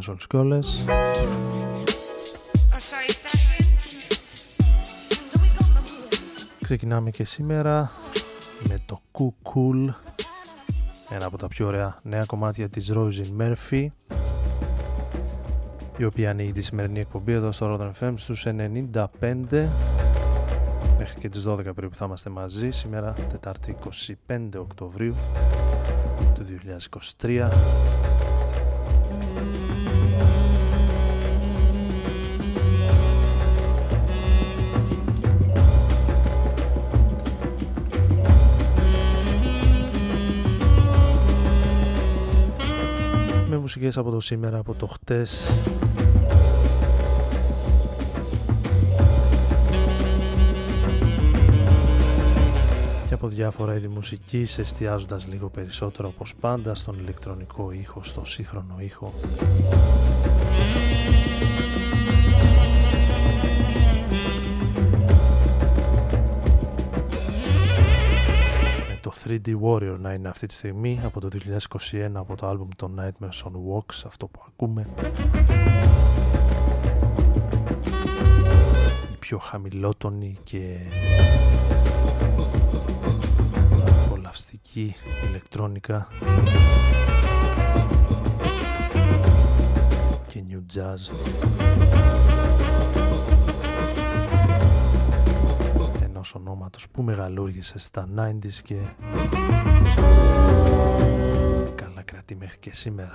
και. Ξεκινάμε και σήμερα με το Cool ένα από τα πιο ωραία νέα κομμάτια της Rosie Murphy η οποία ανοίγει τη σημερινή εκπομπή εδώ στο Rodan FM στους 95 μέχρι και τις 12 περίπου θα είμαστε μαζί σήμερα Τετάρτη 25 Οκτωβρίου του 2023 μουσικές από το σήμερα, από το χτες. Και από διάφορα είδη μουσικής εστιάζοντας λίγο περισσότερο όπως πάντα στον ηλεκτρονικό ήχο, στο σύγχρονο ήχο 3D Warrior να είναι αυτή τη στιγμή από το 2021 από το άλμπουμ των Nightmares on Walks αυτό που ακούμε. Η πιο χαμηλότονη και απολαυστική ηλεκτρόνικα. Και new jazz ενός ονόματος που μεγαλούργησε στα 90s και καλά κρατεί μέχρι και σήμερα.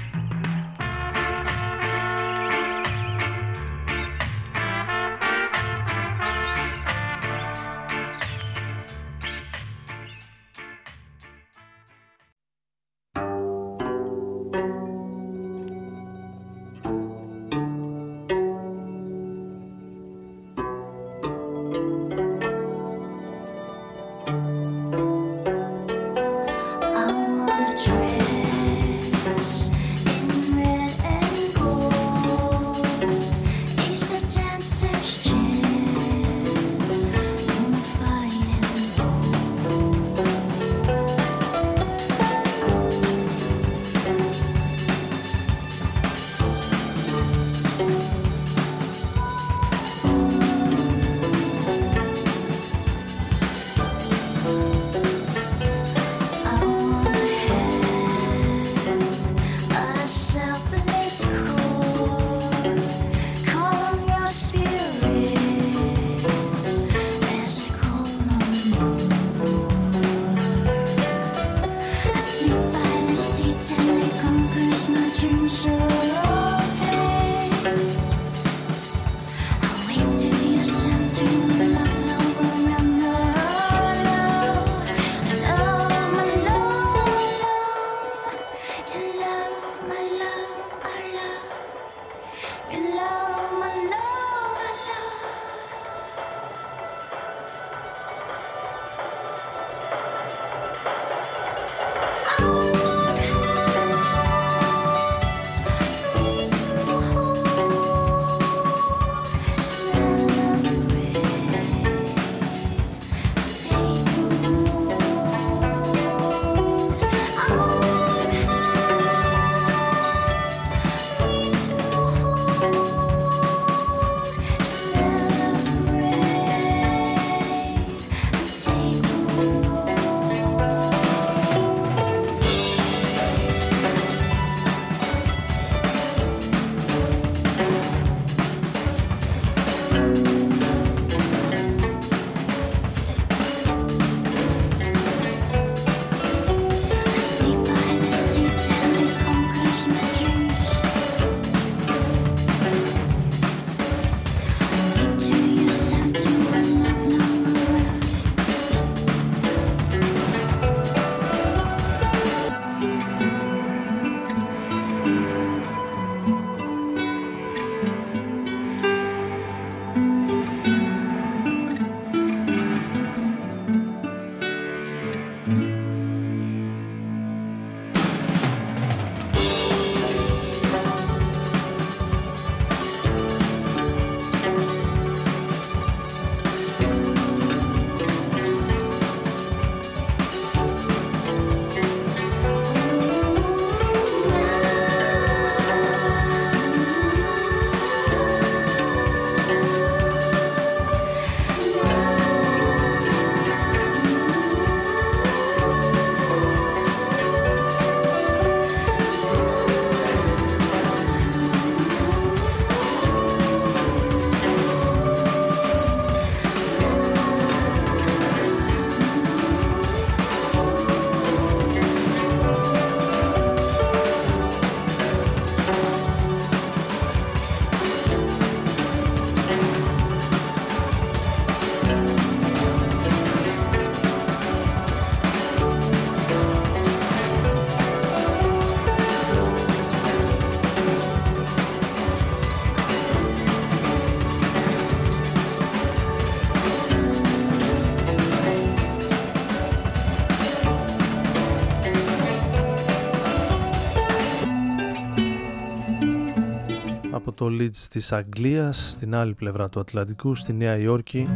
Leeds της Αγγλίας στην άλλη πλευρά του Ατλαντικού στη Νέα Υόρκη.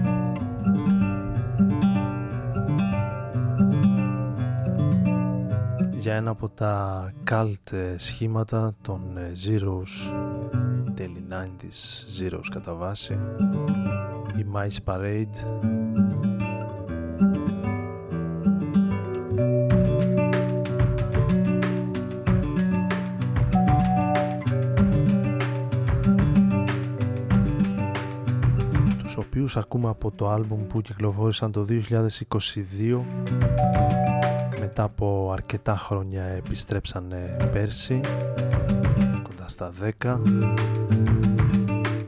Για ένα από τα cult σχήματα των Zeros τέλη 90's Zeros κατά βάση η Mice Parade τους οποίους ακούμε από το άλμπουμ που κυκλοφόρησαν το 2022 μετά από αρκετά χρόνια επιστρέψανε πέρσι κοντά στα 10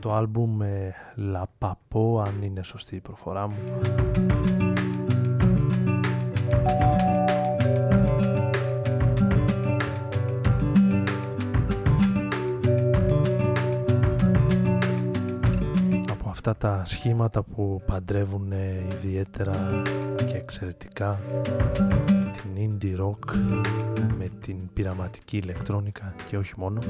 το άλμπουμ με Λαπαπό αν είναι σωστή η προφορά μου αυτά τα σχήματα που παντρεύουν ιδιαίτερα και εξαιρετικά την indie rock με την πειραματική ηλεκτρόνικα και όχι μόνο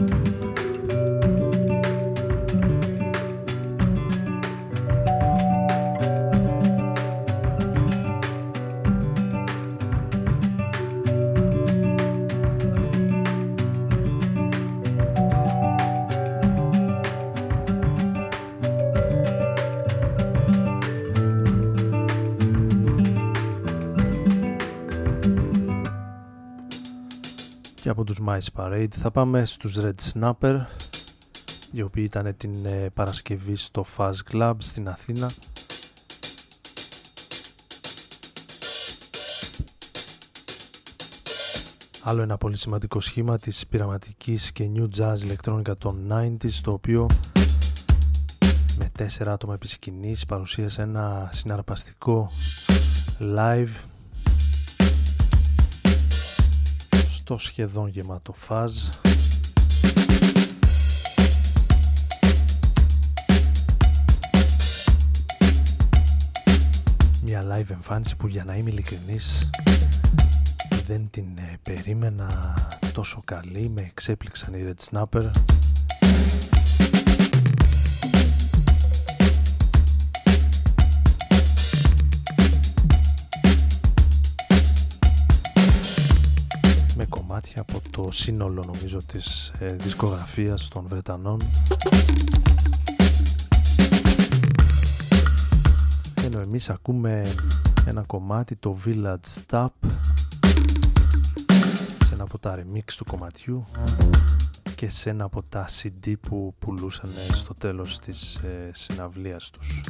τους Mice Parade. Θα πάμε στους Red Snapper οι οποίοι ήταν την ε, Παρασκευή στο Fuzz Club στην Αθήνα. Άλλο ένα πολύ σημαντικό σχήμα της πειραματικής και new jazz ηλεκτρόνικα των 90s το οποίο με τέσσερα άτομα επί σκηνής παρουσίασε ένα συναρπαστικό live στο σχεδόν γεμάτο φάζ Μια live εμφάνιση που για να είμαι ειλικρινής δεν την ε, περίμενα τόσο καλή. Με εξέπληξαν οι Red Snapper από το σύνολο νομίζω της ε, δισκογραφίας των Βρετανών ενώ εμείς ακούμε ένα κομμάτι το Village Stop σε ένα από τα remix του κομματιού και σε ένα από τα CD που πουλούσαν στο τέλος της ε, συναυλίας τους.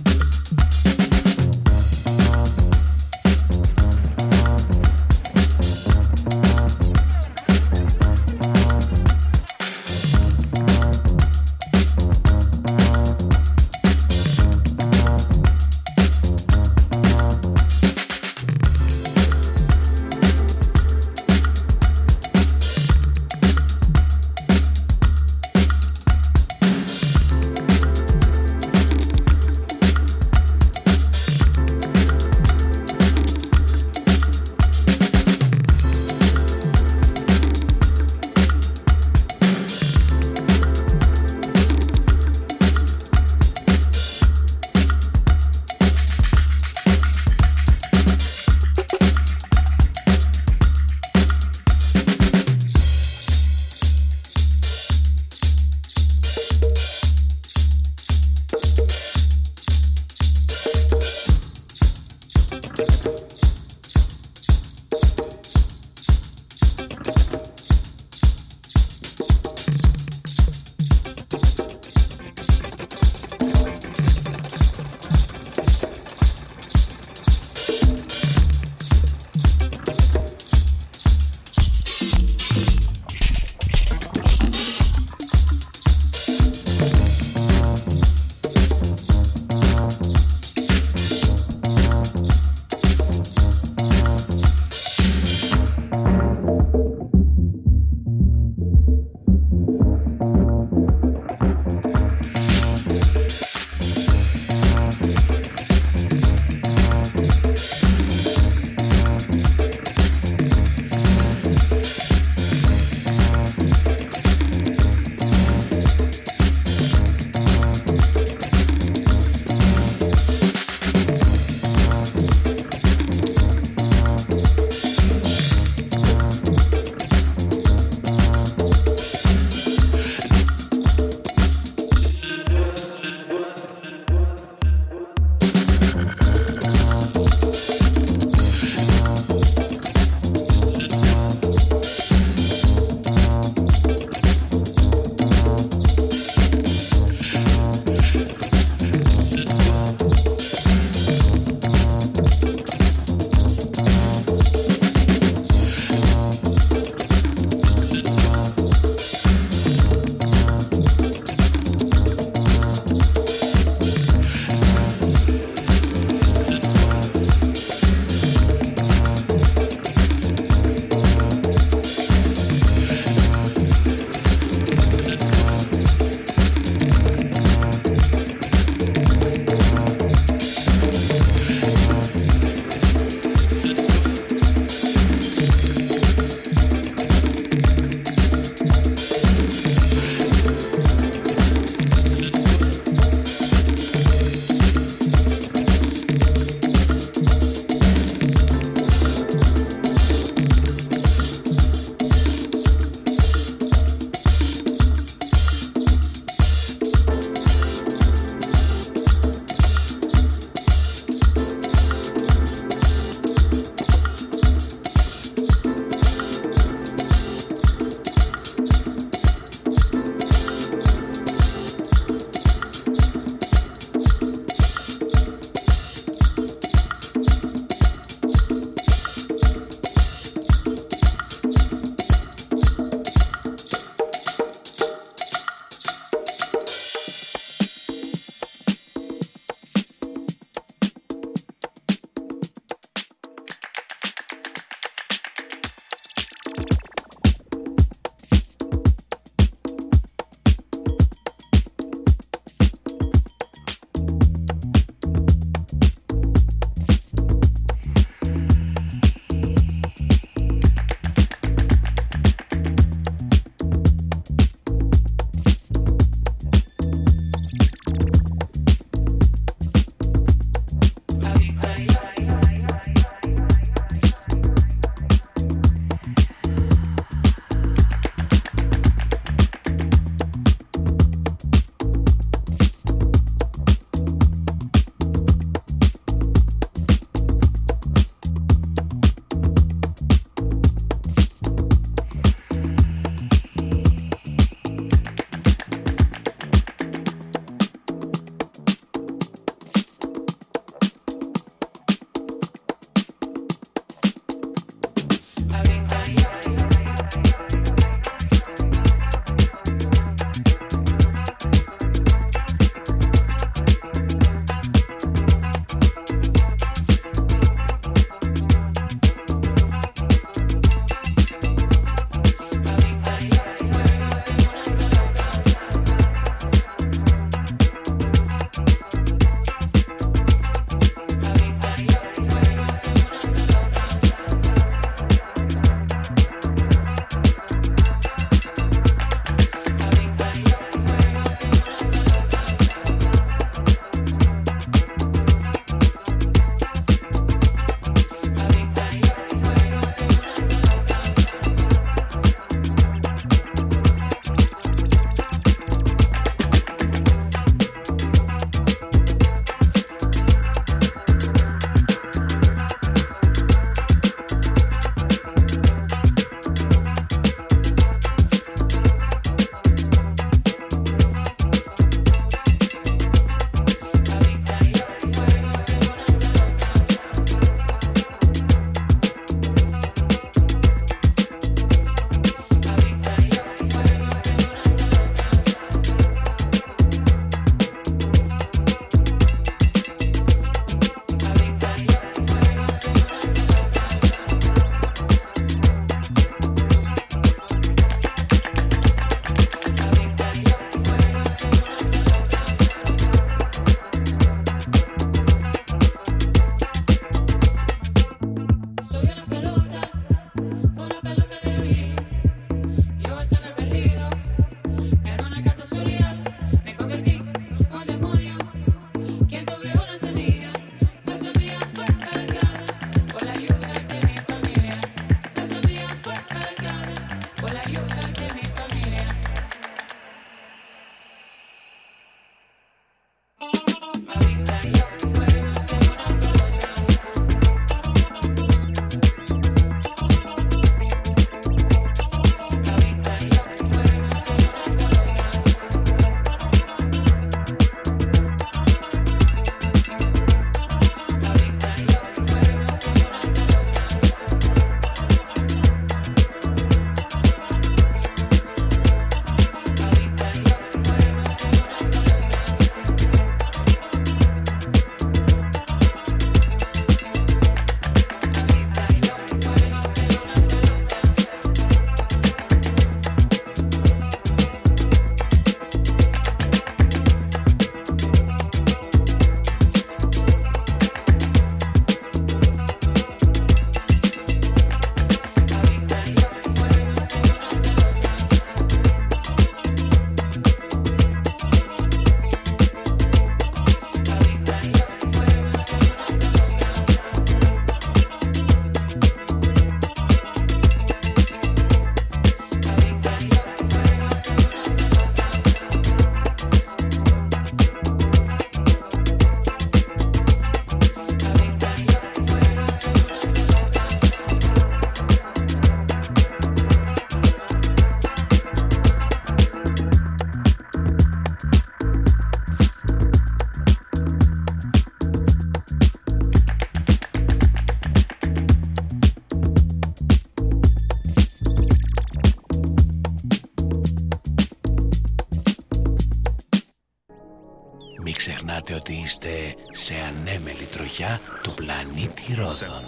Ότι είστε σε ανέμελη τροχιά του πλανήτη Ρόδων.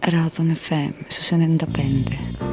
Ρόδων FM στους 95.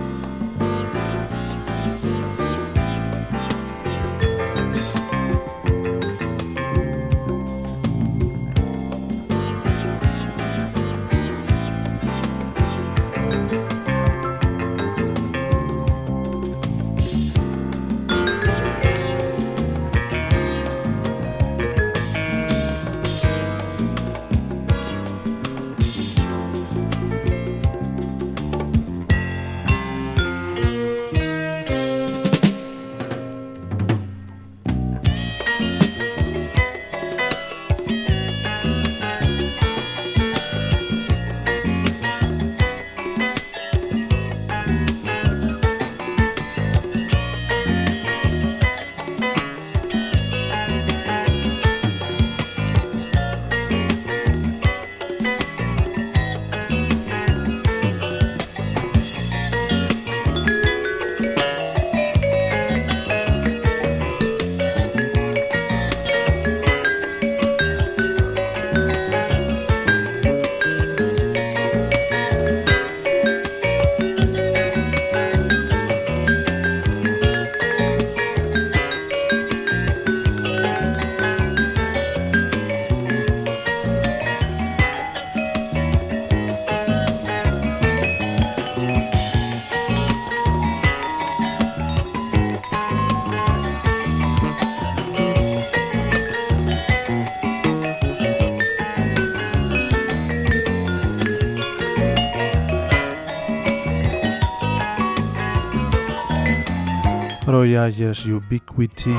Roy Ayers Ubiquity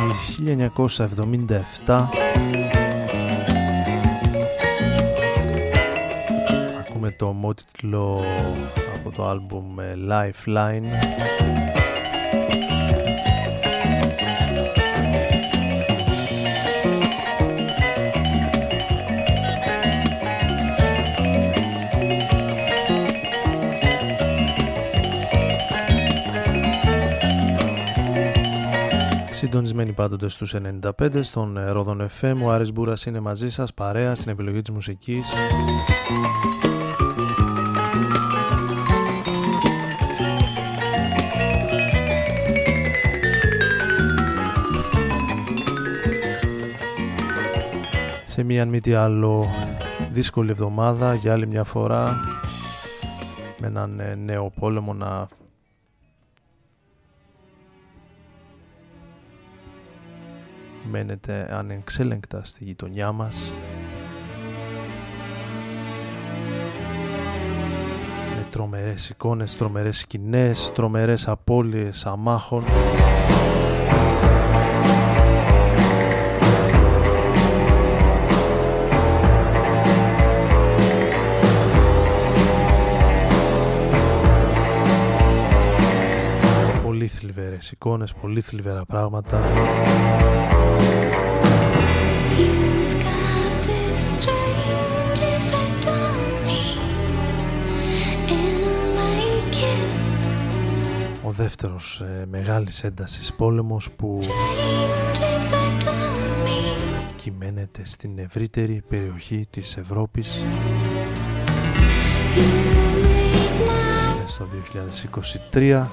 1977 Ακούμε το μότιτλο από το άλμπουμ Lifeline Συντονισμένοι πάντοτε στους 95 στον Ρόδον FM. Ο Άρης Μπούρας είναι μαζί σας, παρέα στην επιλογή της μουσικής. Σε μία αν μη τι άλλο δύσκολη εβδομάδα για άλλη μια φορά με έναν ε, νέο πόλεμο να μένετε ανεξέλεγκτα στη γειτονιά μας. Τρομερές εικόνες, τρομερές σκηνές, τρομερές απώλειες αμάχων θλιβερές εικόνες, πολύ θλιβερά πράγματα. Δεύτερος ε, μεγάλης έντασης πόλεμος που κυμαίνεται στην ευρύτερη περιοχή της Ευρώπης. Στο 2023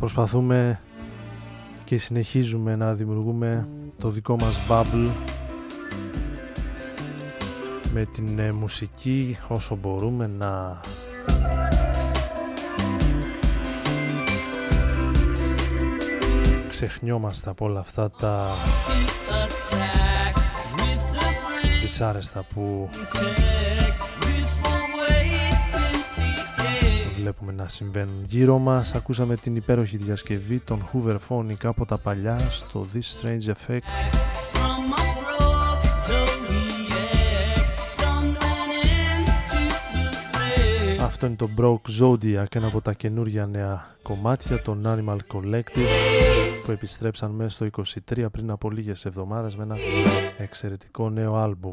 προσπαθούμε και συνεχίζουμε να δημιουργούμε το δικό μας bubble με την ε, μουσική όσο μπορούμε να ξεχνιόμαστε από όλα αυτά τα δυσάρεστα που να συμβαίνουν γύρω μας. Ακούσαμε την υπέροχη διασκευή των Hoover Phonic από τα παλιά στο This Strange Effect. Αυτό είναι το Broke Zodiac, ένα από τα καινούργια νέα κομμάτια των Animal Collective που επιστρέψαν μέσα στο 23 πριν από λίγες εβδομάδες με ένα εξαιρετικό νέο άλμπουμ.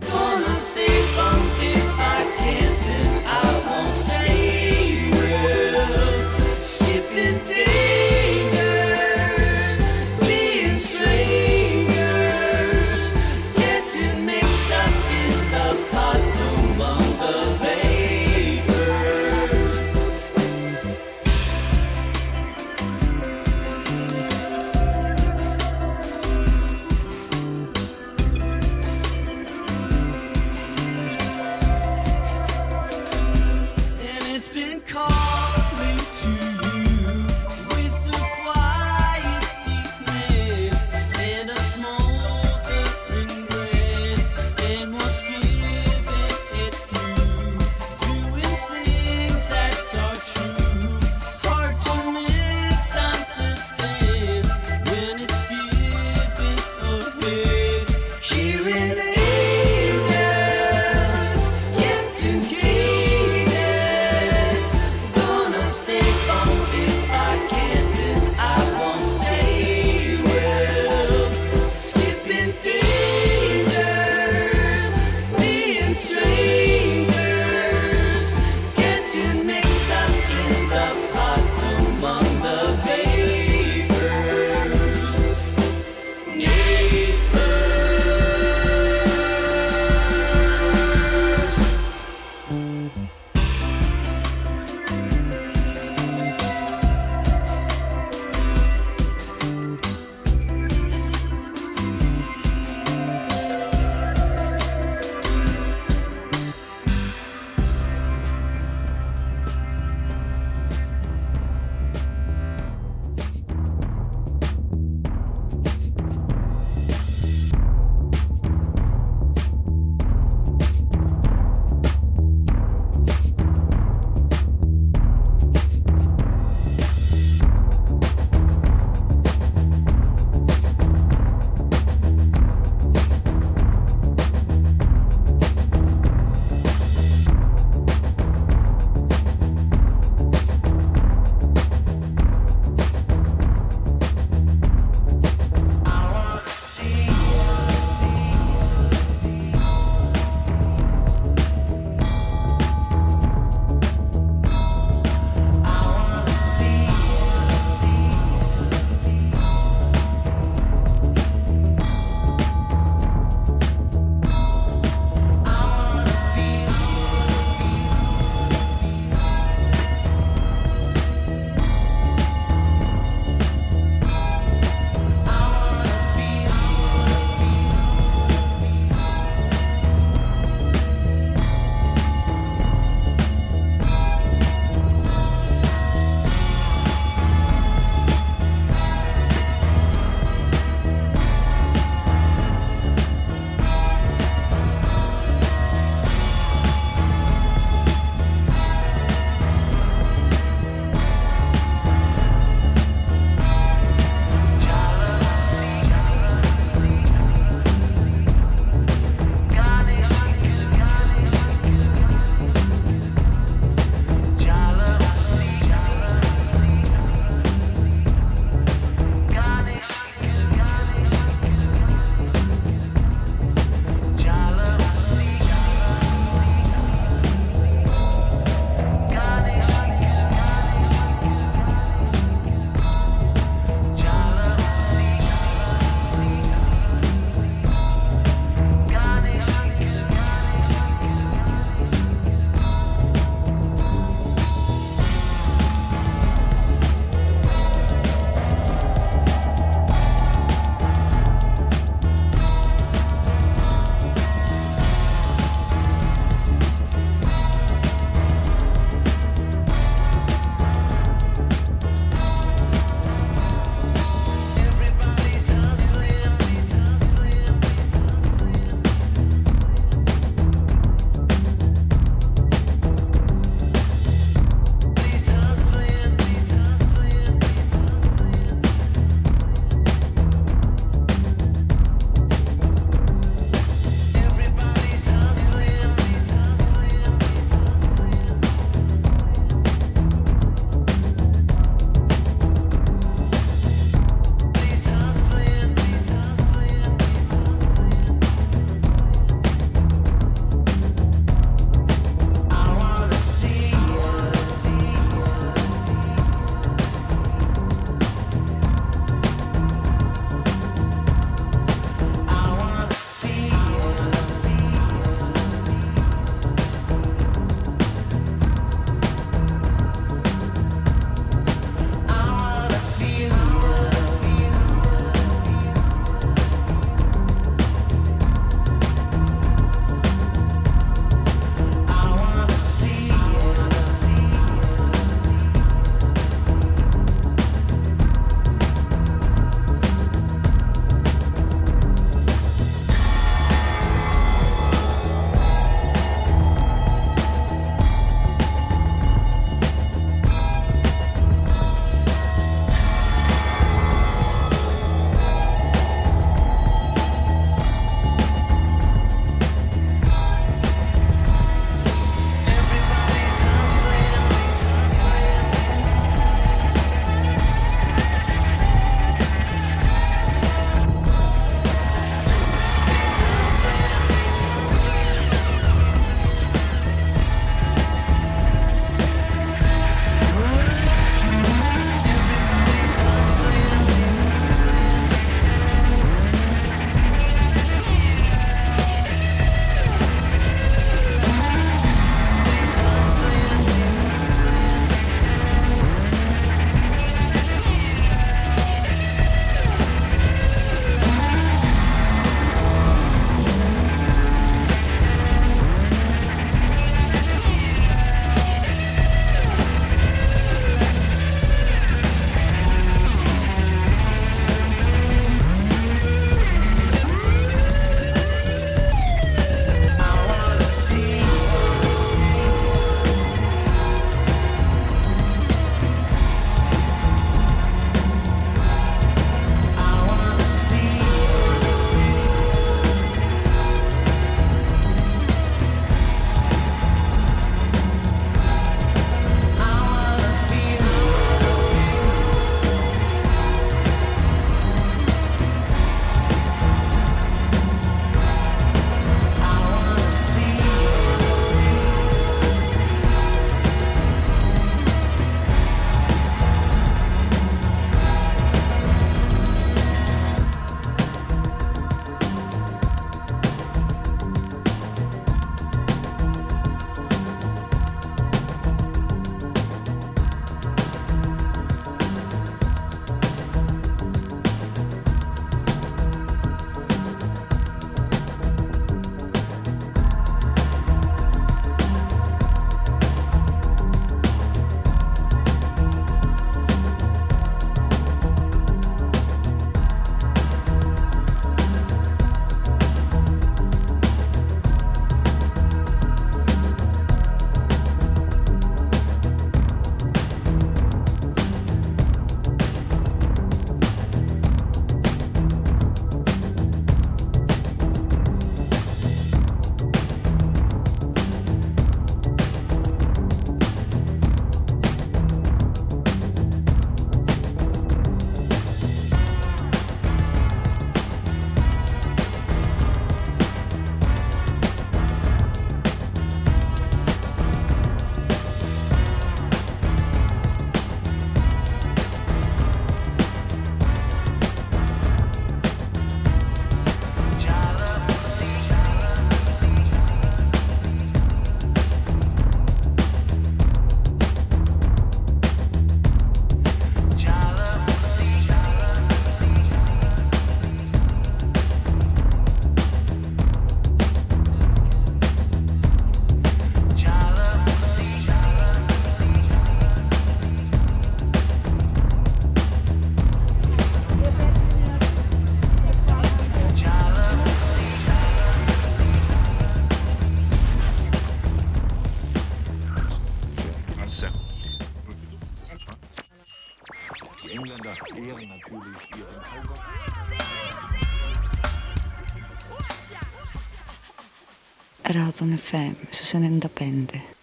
Ράδον FM στους 95.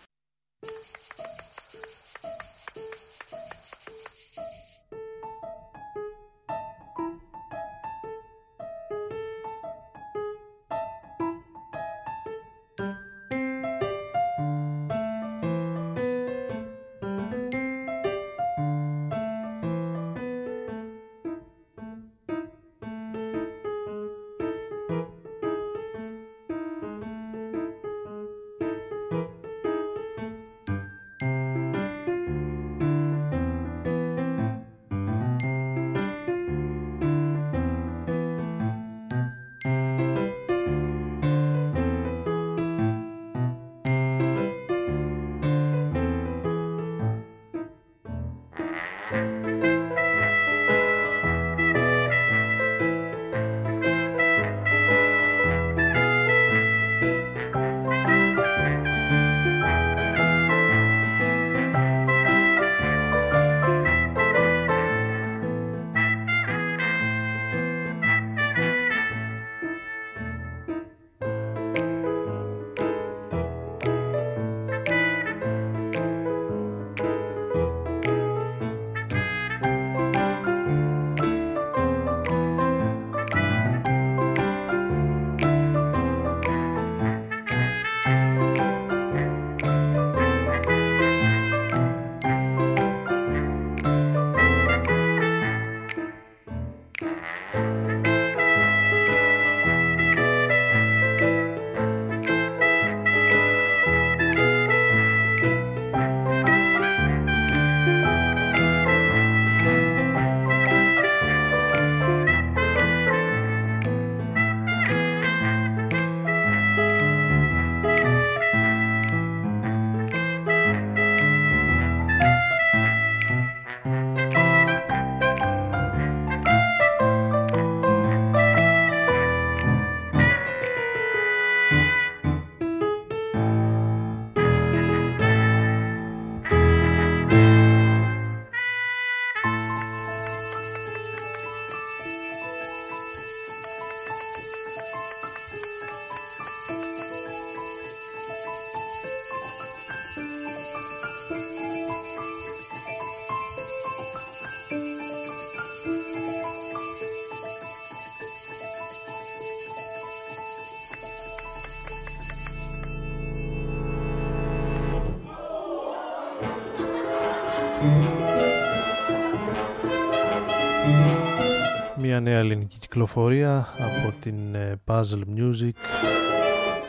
Μια νέα ελληνική κυκλοφορία από την ε, Puzzle Music.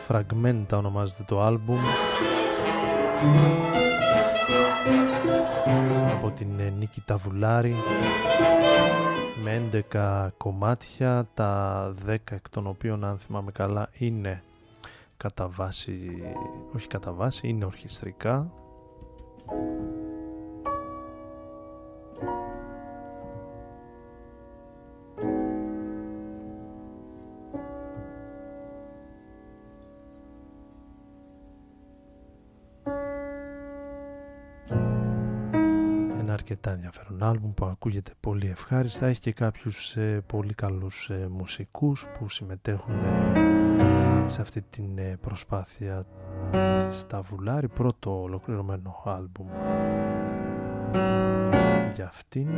Fragmenta ονομάζεται το άλμπουμ. Από την ε, Νίκη Ταβουλάρη. Με 11 κομμάτια τα 10 εκ των οποίων αν θυμάμαι καλά είναι κατά βάση όχι κατά βάση είναι ορχιστρικά αρκετά ενδιαφέρον άλμπουμ που ακούγεται πολύ ευχάριστα. Έχει και κάποιους ε, πολύ καλούς ε, μουσικούς που συμμετέχουν ε, σε αυτή την ε, προσπάθεια της Ταβουλάρη. Πρώτο ολοκληρωμένο άλμπουμ για αυτήν.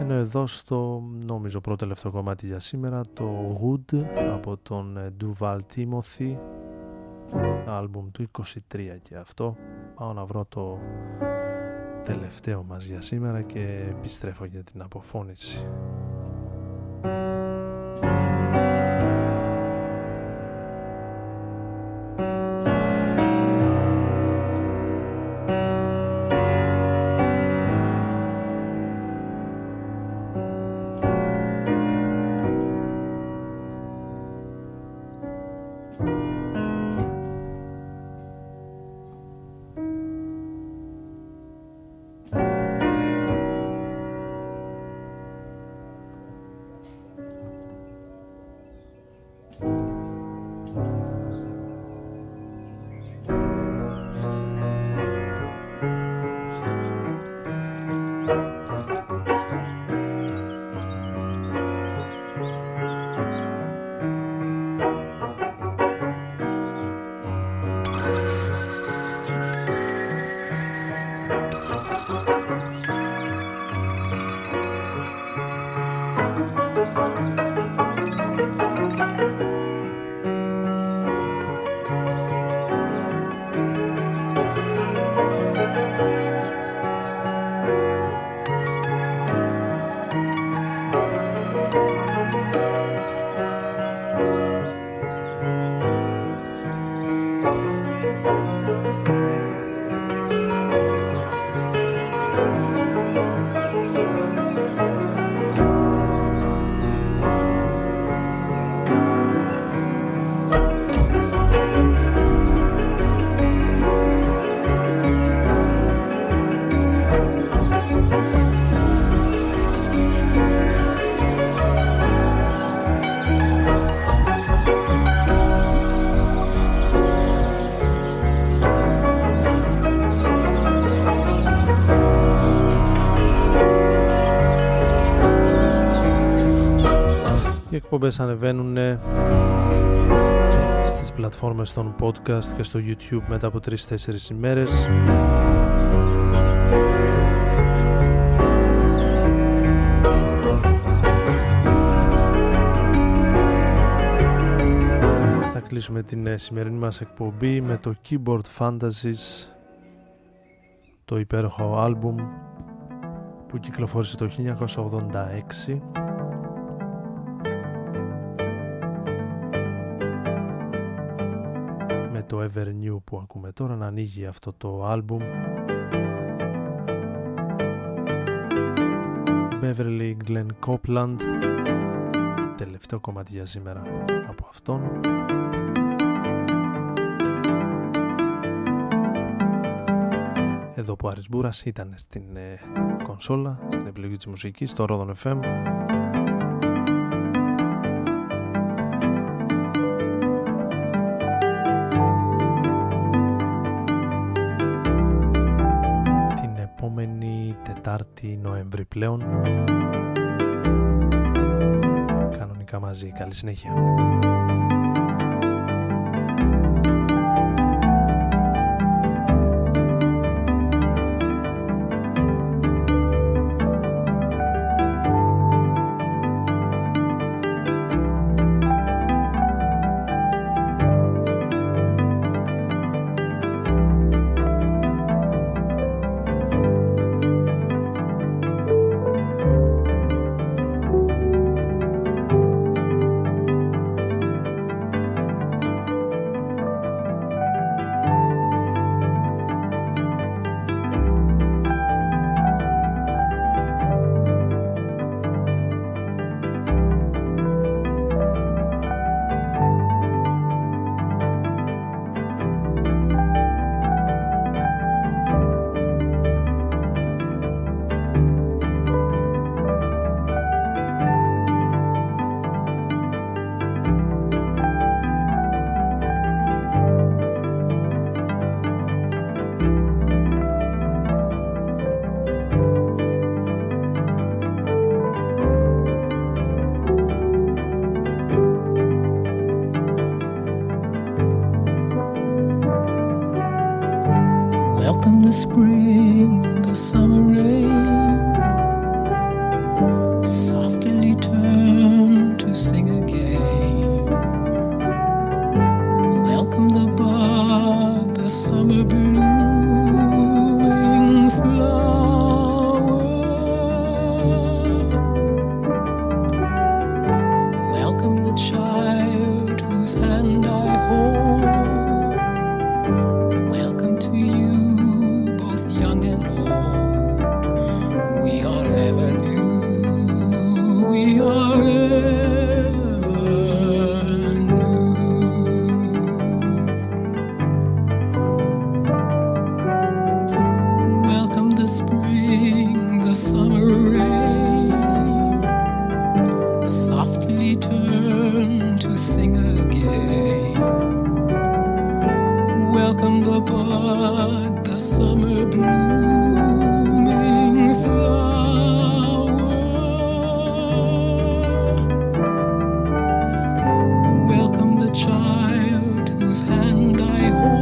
Ενώ εδώ στο νόμιζω πρώτο τελευταίο κομμάτι για σήμερα το Wood από τον Duval Timothy άλμπουμ του 23 και αυτό. Πάω να βρω το τελευταίο μας για σήμερα και επιστρέφω για την αποφώνηση εκπομπές ανεβαίνουν στις πλατφόρμες των podcast και στο YouTube μετά από 3-4 ημέρες. Θα κλείσουμε την ε, σημερινή μας εκπομπή με το Keyboard Fantasies το υπέροχο άλμπουμ που κυκλοφόρησε το 1986 το Ever New που ακούμε τώρα να ανοίγει αυτό το άλμπουμ Beverly Glenn Copeland τελευταίο κομμάτι για σήμερα από αυτόν Εδώ που ο Άρης Μπούρας ήταν στην ε, κονσόλα, στην επιλογή της μουσικής, στο Rodon FM. Τετάρτη Νοέμβρη πλέον. Κανονικά μαζί. Καλή συνέχεια.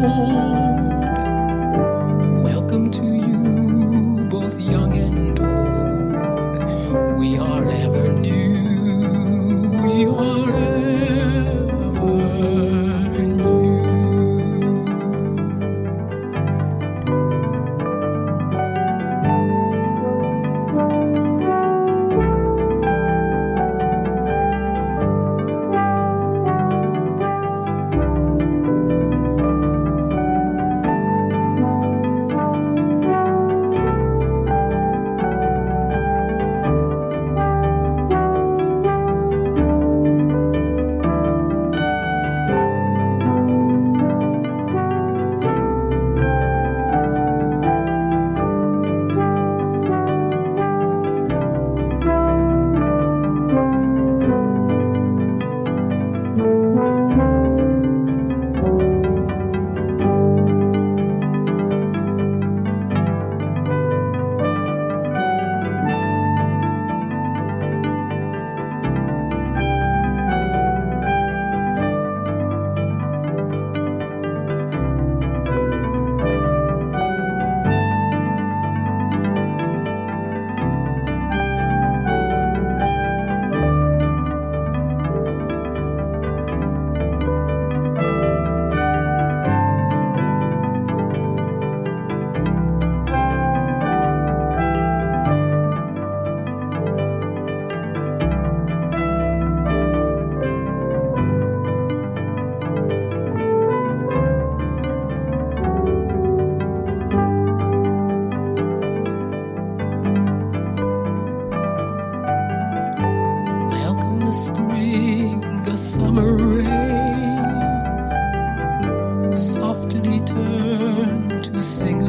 home. spring, the summer rain softly turned to sing